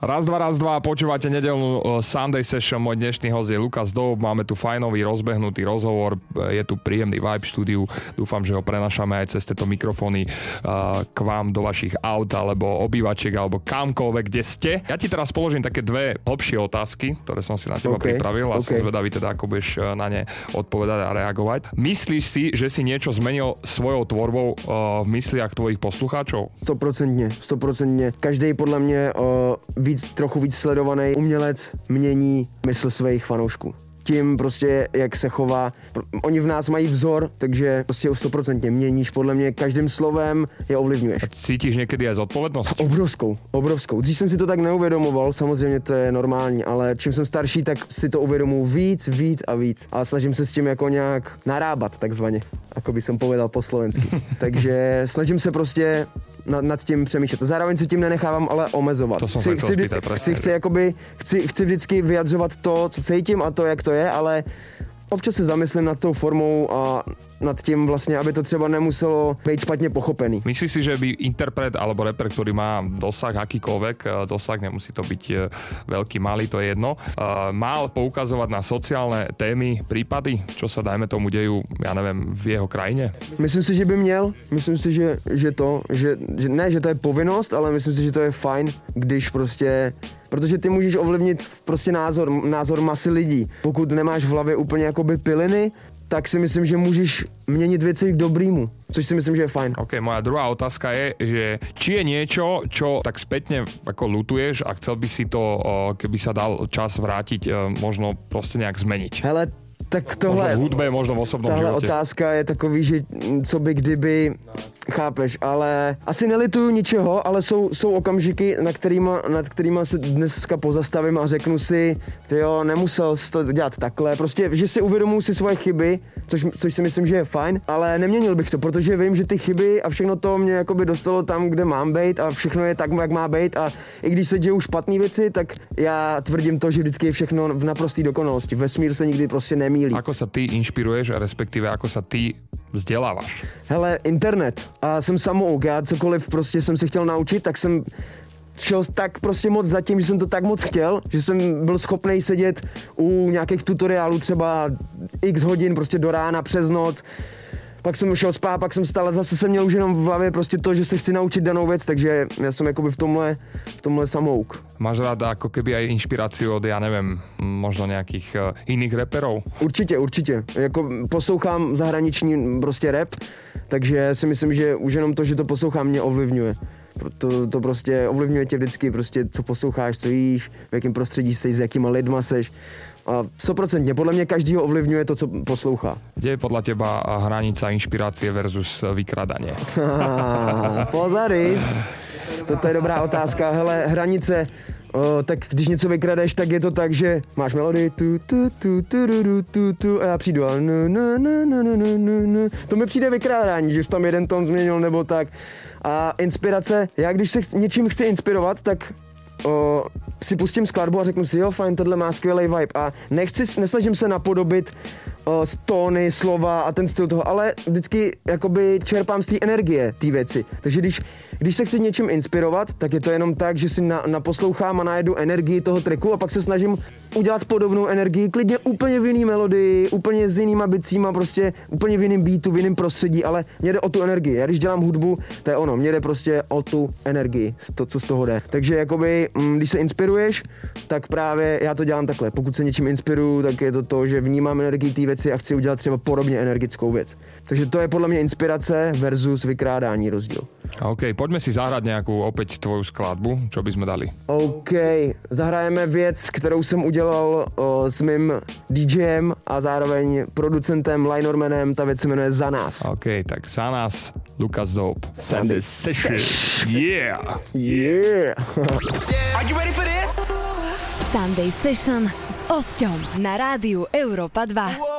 Raz, dva, raz, dva, počúvate nedelnú uh, Sunday Session, môj dnešný host je Lukas Doub, máme tu fajnový, rozbehnutý rozhovor, Uh, je tu príjemný vibe štúdiu, dúfam, že ho prenašame aj cez tieto mikrofóny uh, k vám do vašich aut, alebo obývačiek, alebo kamkoľvek, kde ste. Ja ti teraz položím také dve hlbšie otázky, ktoré som si na teba OK, pripravil a som OK. zvedavý teda, ako budeš uh, na ne odpovedať a reagovať. Myslíš si, že si niečo zmenil svojou tvorbou uh, v mysliach tvojich poslucháčov? Stoprocentně, stoprocentně. Každý podle mě o, víc, trochu víc sledovaný umělec mění mysl svých fanoušků. Tím prostě, jak se chová. Oni v nás mají vzor, takže prostě stoprocentně měníš. Podle mě každým slovem je ovlivňuješ. Cítiš někdy aj zodpovednosť? Obrovskou, obrovskou. Dřív jsem si to tak neuvědomoval, samozřejmě to je normální, ale čím jsem starší, tak si to uvědomuji víc, víc a víc. A snažím se s tím jako nějak narábat, takzvaně, jako by jsem povedal po slovensky. [LAUGHS] Takže snažím se prostě nad, nad tím přemýšlet. Zároveň se tím nenechávám ale omezovat. To jsem chci, chci, spýtať, presne. chci, chci, jakoby, chci, chci vždycky vyjadřovat to, co cítím a to, jak to je, ale občas se zamyslím nad tou formou a nad tím vlastně, aby to třeba nemuselo být špatně pochopený. Myslíš si, že by interpret alebo reper, ktorý má dosah akýkoľvek, eh, dosah nemusí to byť eh, veľký, malý, to je jedno, eh, mal poukazovať na sociálne témy, prípady, čo sa dajme tomu dejú, ja neviem, v jeho krajine? Myslím si, že by měl. Myslím si, že, že to, že, že ne, že to je povinnost, ale myslím si, že to je fajn, když prostě Protože ty můžeš ovlivnit prostě názor, názor masy lidí. Pokud nemáš v hlavě úplně jakoby piliny, tak si myslím, že můžeš měnit věci k dobrýmu, což si myslím, že je fajn. OK, moja druhá otázka je, že či je niečo, čo tak spätne ako lutuješ a chcel by si to, keby sa dal čas vrátiť, eh, možno proste nejak zmeniť? Hele, tak Možno tohle... v hudbe, možno v osobnom Tahle živote. otázka je takový, že co by kdyby, chápeš, ale asi nelituju ničeho, ale jsou, jsou okamžiky, na kterýma, nad kterýma se dneska pozastavím a řeknu si, ty jo, nemusel jsi to dělat takhle, prostě, že si uvědomuji si svoje chyby, což, což si myslím, že je fajn, ale neměnil bych to, protože vím, že ty chyby a všechno to mě jakoby dostalo tam, kde mám být a všechno je tak, jak má být a i když se dějou špatné věci, tak já tvrdím to, že vždycky je všechno v naprosté dokonalosti. Vesmír se nikdy prostě nemýlí. Ako sa ty inšpiruješ, respektíve ako sa ty vzdelávaš? Hele, internet. A jsem samouk. Já cokoliv prostě jsem se chtěl naučit, tak jsem šel tak prostě moc za tím, že jsem to tak moc chtěl, že jsem byl schopný sedět u nějakých tutoriálů třeba x hodin prostě do rána přes noc. Pak jsem šel spát, pak jsem stál zase jsem měl už jenom v hlavě prostě to, že se chci naučit danou věc, takže já jsem jakoby v tomhle, v tomhle samouk. Máš rád ako keby aj inšpiráciu od, ja neviem, možno nejakých uh, iných reperov? Určitě, určitě. Jako poslouchám zahraniční prostě rap, takže si myslím, že už jenom to, že to poslouchám, mě ovlivňuje. To, to prostě ovlivňuje tě vždycky, prostě co posloucháš, co jíš, v jakém prostředí jsi, s jakýma lidma seš a 100% podle mě každýho ovlivňuje to, co poslouchá. Kde je podle těba hranice inspirace versus vykradaně? [LAUGHS] Pozaris! To je dobrá otázka. Hele, hranice, o, tak když něco vykradeš, tak je to tak, že máš melodii tu, tu, tu, tu, tu, tu, tu, tu a já přijdu a nu, nu, nu, nu, nu, nu, nu, nu. To mi přijde vykrádání, že jsi tam jeden tón změnil nebo tak. A inspirace, já když se chci, něčím chci inspirovat, tak o, si pustím skladbu a řeknu si, jo, fajn, tohle má skvělý vibe. A nechci, nesnažím se napodobit uh, tóny, slova a ten styl toho, ale vždycky jakoby čerpám z té energie té věci. Takže když, když se chci něčím inspirovat, tak je to jenom tak, že si na, naposlouchám a najedu energii toho tracku a pak se snažím udělat podobnou energii, klidně úplně v jiný melodii, úplně s jinýma bicíma, prostě úplně v jiném beatu, v jiném prostředí, ale mě jde o tu energii. Já když dělám hudbu, to je ono, mě jde prostě o tu energii, to, co z toho jde. Takže jakoby, mm, když se inspiruješ, tak právě já to dělám takhle. Pokud se něčím inspiruju, tak je to to, že vnímám energii té věci a chci udělat třeba podobně energickou věc. Takže to je podle mě inspirace versus vykrádání rozdíl. OK, poďme si zahrať nejakú opäť tvoju skladbu, čo by sme dali. OK, zahrajeme věc, kterou jsem udělal o, s mým DJem a zároveň producentem Linormanem, ta věc se jmenuje Za nás. OK, tak za nás Lukas Dope. Sandy Session. Yeah! Yeah! Are you ready for this? Sunday Session s Osťom na rádiu Europa 2.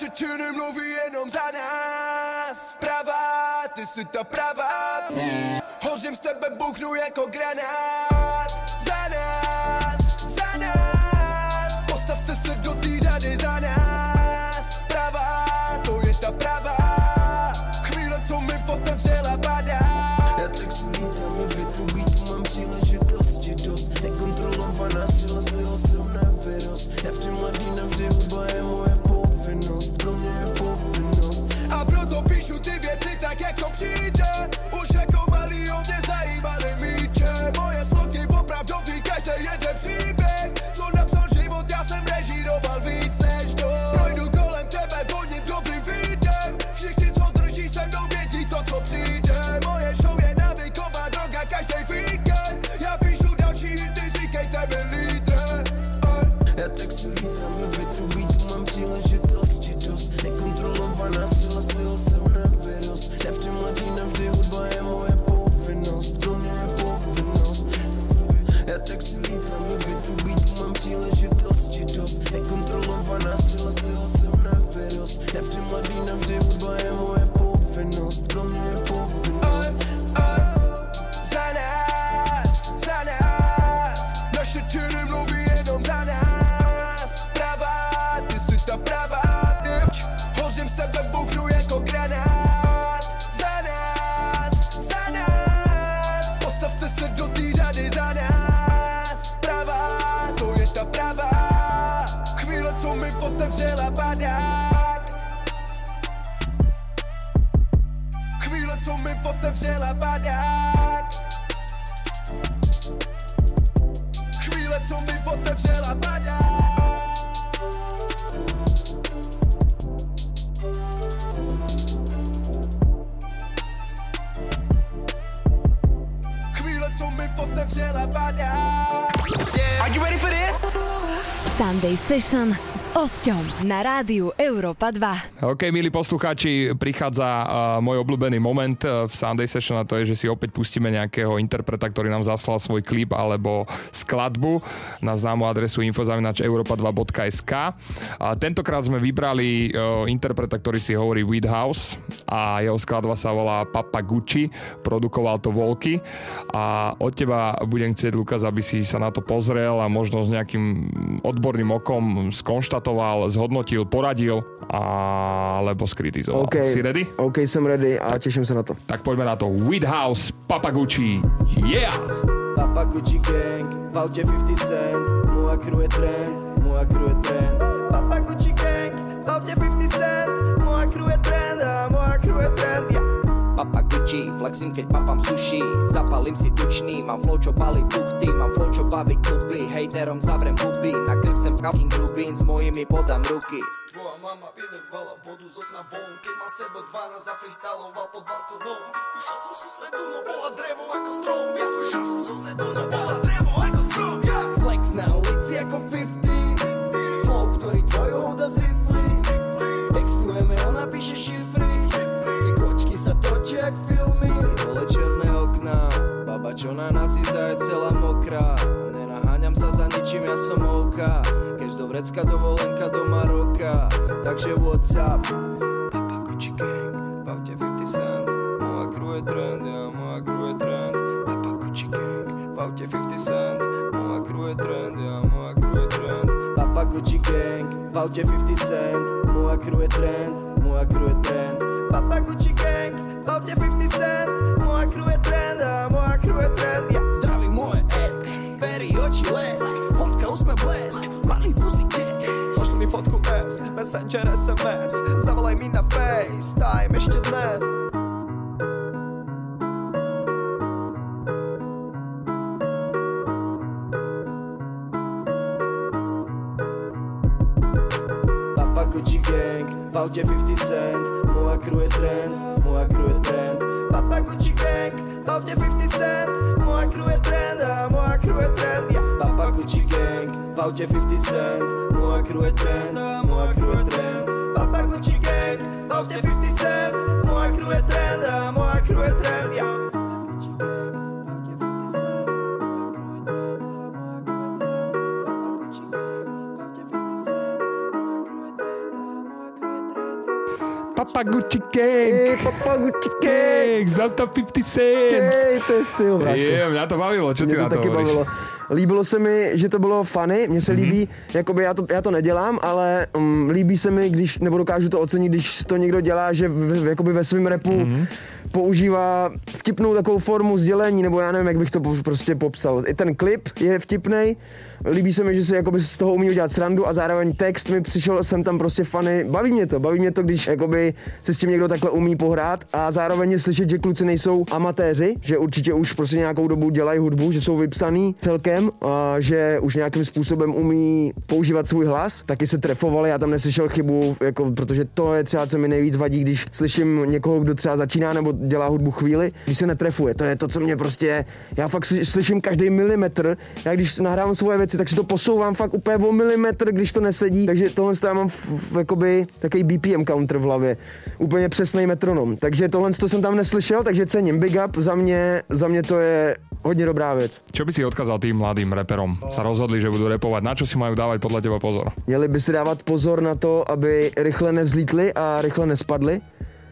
Naše činy mluví jenom za nás. Pravá, ty jsi ta pravá Hořím z tebe, buchnu jako granát. Za nás, za nás. Postavte se do té řady za nás co mi otevřela padák Chvíle, co mi otevřela padák Chvíle, co mi otevřela padák Are you ready for this? Sunday Session Osťom na rádiu Europa 2. OK, milí poslucháči, prichádza uh, môj obľúbený moment uh, v Sunday Session a to je, že si opäť pustíme nejakého interpreta, ktorý nám zaslal svoj klip alebo skladbu na známu adresu infozavinač europa2.sk. A tentokrát sme vybrali uh, interpreta, ktorý si hovorí Weedhouse a jeho skladba sa volá Papa Gucci, produkoval to Volky a od teba budem chcieť, Lukas, aby si sa na to pozrel a možno s nejakým odborným okom skonštatoval, zhodnotil, poradil alebo skritizoval. OK, Si ready? OK, jsem ready a těším se na to. Tak poďme na to. Weedhouse, Papa Gucci. Yeah! Papa Gucci Gang, v autě 50 cent, moja crew je trend, moja crew je trend. Papa Gucci Gang, v autě 50 cent, moja crew je trend a moja crew je trend, yeah. Papa Gucci, flexím keď papám sushi. Zapalím si tučný, mám flow čo balí buchty Mám flow čo baví kluby, hejterom zavrem huby Na krk chcem fucking grubín, s mojimi podám ruky. Tvoja mama vylevala vodu z okna von Keď ma sebo 12 zafreestyloval pod balkónom. Vyskúšal som susedu, no bola drevo ako strom. Vyskúšal som susedu, no bola drevo ako strom yeah. Flex na ulici ako 50 jak filmy Dole černé okna. Baba čo na nás je celá mokrá. Nenaháňam sa za ničím, ja som ovka Kež do vrecka dovolenka do Maroka. Takže what's up Papa Gucci Gang V aute 50 cent. Moja crew je trend, ja moja crew je trend. Papa Gucci Gang V aute 50 cent. Moja crew je trend, ja moja crew je trend. Papa Gucci Gang V aute 50 cent. Moja crew je trend, moja crew je trend. Papa Gucci a moja crew je trend. Ja. Zdraví moje ex, pery oči lesk, fotka usme blesk, malý kick. Pošli mi fotku S, Messenger SMS Zavolaj mi na FaceTime ešte dnes Gucci Gang, v autě 50 cent, moja crew je trend, moja crew je trend. Papa Gucci Gang, v 50 cent, moja crew je trend a moja crew je trend. Ja. Papa Gucci Gang, v 50 cent, moja crew je trend, moja crew je trend. Papa Gucci Gang, v autě 50 cent, moja crew je trend a moja crew je trend. Ja. Papa Gucci Gang. Ej, Papa Gucci Gang. Za to 50 cent. Ej, to je styl. Je, mňa to bavilo, čo ty Mě na to to taky hovoríš? bavilo. Líbilo se mi, že to bylo funny, mně se líbí, jakoby já to, já to nedělám, ale um, líbí se mi, když, nebo dokážu to ocenit, když to někdo dělá, že v, jakoby ve svém repu Mhm. používá vtipnou takovou formu sdělení, nebo já nevím, jak bych to prostě popsal. I ten klip je vtipný, líbí se mi, že se jakoby z toho umí udělat srandu a zároveň text mi přišel, jsem tam prostě funny, baví mě to, baví mě to, když jakoby se s tím někdo takhle umí pohrát a zároveň slyšet, že kluci nejsou amatéři, že určitě už prostě nějakou dobu dělají hudbu, že jsou vypsaný celkem a že už nějakým způsobem umí používat svůj hlas, taky se trefovali, já tam neslyšel chybu, jako, protože to je třeba, co mi nejvíc vadí, když slyším někoho, kdo třeba začíná nebo dělá hudbu chvíli, když se netrefuje, to je to, co mě prostě, já fakt sly- slyším každý milimetr, já když nahrávám svoje věci, tak si to posouvám fakt úplně o milimetr, když to nesedí, takže tohle to já mám v, v, jakoby takový BPM counter v hlavě, úplně přesný metronom, takže tohle to jsem tam neslyšel, takže cením, big up, za mě, za mě to je hodně dobrá věc. Čo by si odkázal tým mladým reperom? Sa rozhodli, že budú repovať. Na čo si majú dávať podľa teba pozor? Měli by si dávat pozor na to, aby rychle nevzlítli a rychle nespadli,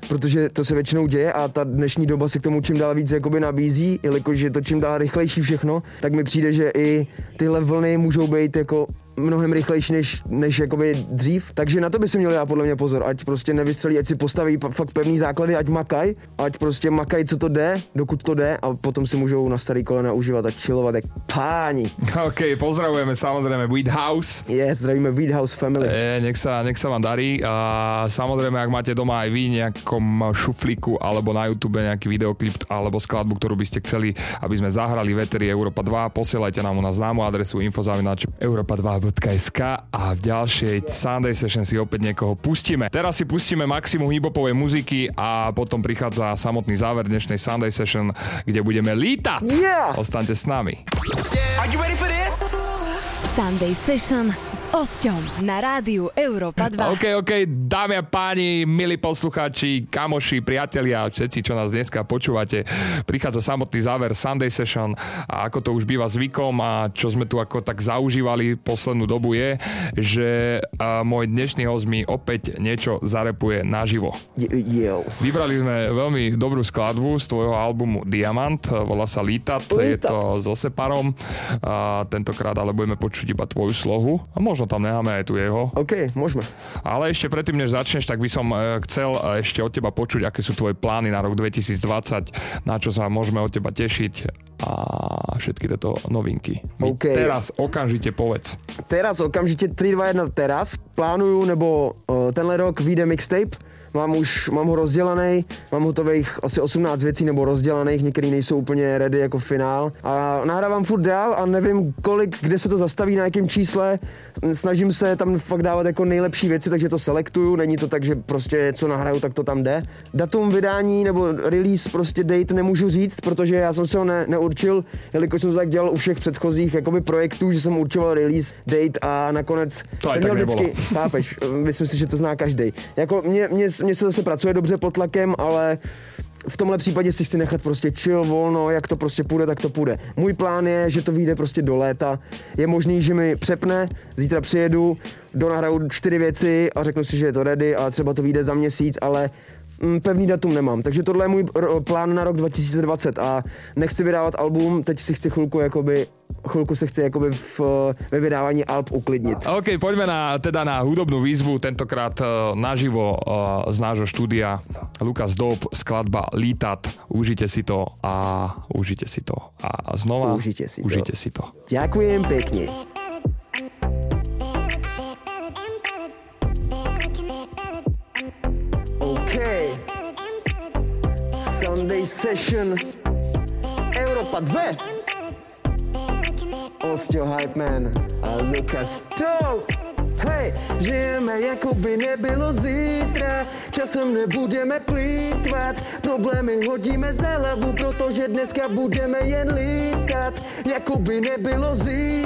protože to se většinou děje a ta dnešní doba se k tomu čím dál víc jakoby nabízí, jelikož je to čím dál rychlejší všechno, tak mi přijde, že i tyhle vlny můžou být jako mnohem rychlejší než, než jakoby dřív. Takže na to by si měl já podle mě pozor, ať prostě nevystřelí, ať si postaví fakt pevný základy, ať makaj, ať prostě makaj, co to jde, dokud to jde a potom si můžou na starý kolena užívat a chillovat jak páni. OK, pozdravujeme samozřejmě Weed House. Je, yes, zdravíme Weed House Family. Je, nech sa, nech sa vám darí a samozřejmě, jak máte doma aj vy nejakom šuflíku alebo na YouTube nějaký videoklip alebo skladbu, kterou byste chceli, aby jsme zahrali v Europa 2, posílejte nám na známou adresu infozavináč europa 2 hip-hop.sk a v ďalšej Sunday Session si opäť niekoho pustíme. Teraz si pustíme maximum hip-hopovej muziky a potom prichádza samotný záver dnešnej Sunday Session, kde budeme líta. Yeah! Ostaňte s nami. Yeah. Are you ready for this? Sunday Session s Osťom na rádiu Európa 2. OK, OK, dámy a páni, milí poslucháči, kamoši, priatelia, všetci, čo nás dneska počúvate, prichádza samotný záver Sunday Session a ako to už býva zvykom a čo sme tu ako tak zaužívali poslednú dobu je, že a, môj dnešný host mi opäť niečo zarepuje naživo. Vybrali sme veľmi dobrú skladbu z tvojho albumu Diamant, volá sa Lítat, je to so Separom, a tentokrát ale budeme počuť iba tvoju slohu a možno tam necháme aj tu jeho. OK, môžeme. Ale ešte predtým, než začneš, tak by som e, chcel e, ešte od teba počuť, aké sú tvoje plány na rok 2020, na čo sa môžeme od teba tešiť a všetky tieto novinky. Mi OK. Teraz okamžite povedz. Teraz okamžitě 3, 2, 1 teraz. Plánuju, nebo uh, tenhle rok vyjde mixtape. Mám už, mám ho rozdělaný, mám hotových asi 18 věcí nebo rozdělaných, některý nejsou úplně ready jako finál. A nahrávám furt dál a nevím kolik, kde se to zastaví, na jakém čísle. Snažím se tam fakt dávat jako nejlepší věci, takže to selektuju. Není to tak, že prostě co nahraju, tak to tam jde. Datum vydání nebo release prostě date nemůžu říct, protože já jsem se ho ne, neurčil, jelikož jsem to tak dělal u všech předchozích jakoby projektů, že jsem určoval release date a nakonec To jsem měl vždycky, chápeš, [LAUGHS] myslím si, že to zná každý. Jako mě, mě, mě se zase pracuje dobře pod tlakem, ale v tomhle případě si chci nechat prostě chill, volno, jak to prostě půjde, tak to půjde. Můj plán je, že to vyjde prostě do léta. Je možný, že mi přepne, zítra přijedu, donahraju čtyři věci a řeknu si, že je to ready a třeba to vyjde za měsíc, ale pevný datum nemám. Takže tohle je můj plán na rok 2020 a nechci vydávat album, teď si chci chvilku jakoby chvilku se chci jakoby v, ve vydávání Alp uklidnit. OK, poďme na, teda na hudobnú výzvu, tentokrát uh, naživo uh, z nášho štúdia. Lukas Dob, skladba Lítat. Užite si to a užite si to. A znova Užite si to. užite si to. Ďakujem pekne. Sunday Session. Europa 2. Ostio Hype Man a Lucas Dope. Hej, žijeme jako by nebylo zítra, časem nebudeme plítvat, problémy hodíme za hlavu, protože dneska budeme jen lítat, jako by nebylo zítra,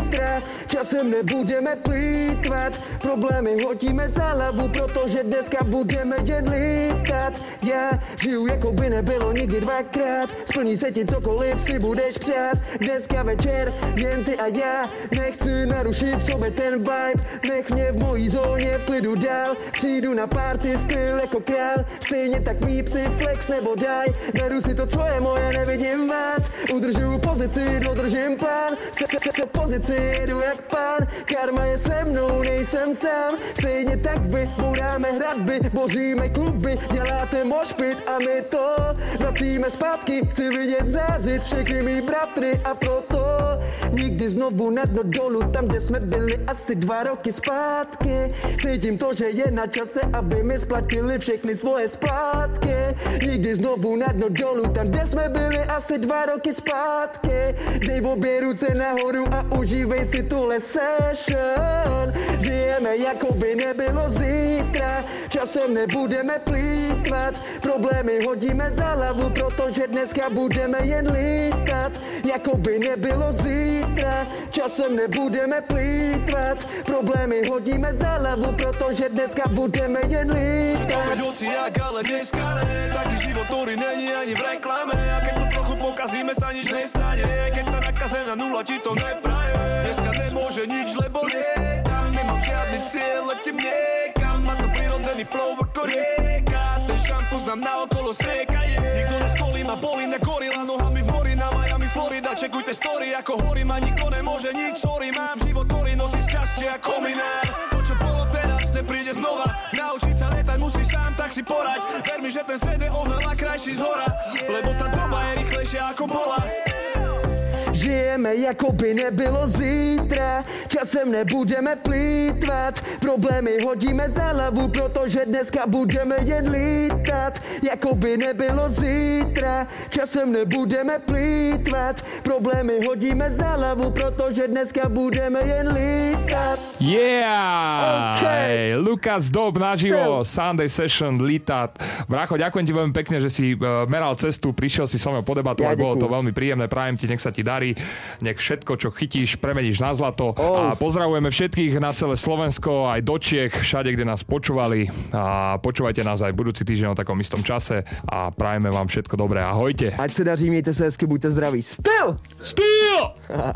časem nebudeme plítvat, problémy hodíme za hlavu, protože dneska budeme jen lítat. Já žiju jako by nebylo nikdy dvakrát, splní se ti cokoliv si budeš přát, dneska večer jen ty a já, nechci narušit sobě ten vibe, nech mě v mojí zóně v klidu dál, přijdu na party styl jako král, stejně tak mý psi flex nebo daj, beru si to, co je moje, nevidím vás, udržuju pozici, dodržím plán, se, se, se pozici, jedu jak pán, karma je se mnou, nejsem sám, stejně tak vy, bouráme hradby, boříme kluby, děláte mošpit a my to vracíme zpátky, chci vidět zářit všechny mý bratry a proto nikdy znovu na dno dolů, tam, kde jsme byli asi dva roky zpátky. Cítím to, že je na čase, aby mi splatili všechny svoje splátky. Nikdy znovu na dno dolů, tam, kde jsme byli asi dva roky zpátky. Dej obě ruce nahoru a užívej si tuhle session. Žijeme jako by nebylo zítra, časem nebudeme plítvat. Problémy hodíme za hlavu, protože dneska budeme jen lítat. Jako by nebylo zítra, časem nebudeme plítvat. Problémy hodíme za hlavu, protože dneska budeme jen lítat. Opäť hoci jak, ale dneska ne Taký život, není ani v reklame A keď to pokazíme, sa nič nestane. Keď tá nakazená nula ti to nepraje. Dneska nemôže nič, lebo lietam Nemám žiadny cieľ, letím niekam Má to prirodzený flow ako rieka. Ten šampus nám naokolo strieka je Nikto nás kolí, ma bolí na gorila. Nohami v mori na Miami, Florida. Čekujte story, ako horím a nikto nemôže nič Sorry, mám život, ktorý nosí šťastie ako minár. To, čo teraz, nepríde znova. Naučiť sa letať musíš sám, tak si poraď Ver mi, že ten svet je oveľa krajší z hora Lebo tá doba je rýchlejšia ako bola Žijeme jako by nebylo zítra, časem nebudeme plítvat, problémy hodíme za hlavu, protože dneska budeme jen lítat, jako by nebylo zítra, časem nebudeme plítvat, problémy hodíme za hlavu, protože dneska budeme jen lítat. Yeah! OK. Lukas Dob naživo, Sunday Session, Lítat. Bracho, ďakujem ti veľmi pekne, že si uh, meral cestu, prišiel si so mnou podebatovať, Ja bolo to veľmi príjemné, prajem ti, nech sa ti darí, nech všetko, čo chytíš, premeníš na zlato. A pozdravujeme všetkých na celé Slovensko, aj do Čiech, všade, kde nás počúvali. A počúvajte nás aj budúci týždeň o takom istom čase a prajeme vám všetko dobré. Ahojte. Ať se daří, mějte se hezky, buďte zdraví. Styl! Styl! [LAUGHS]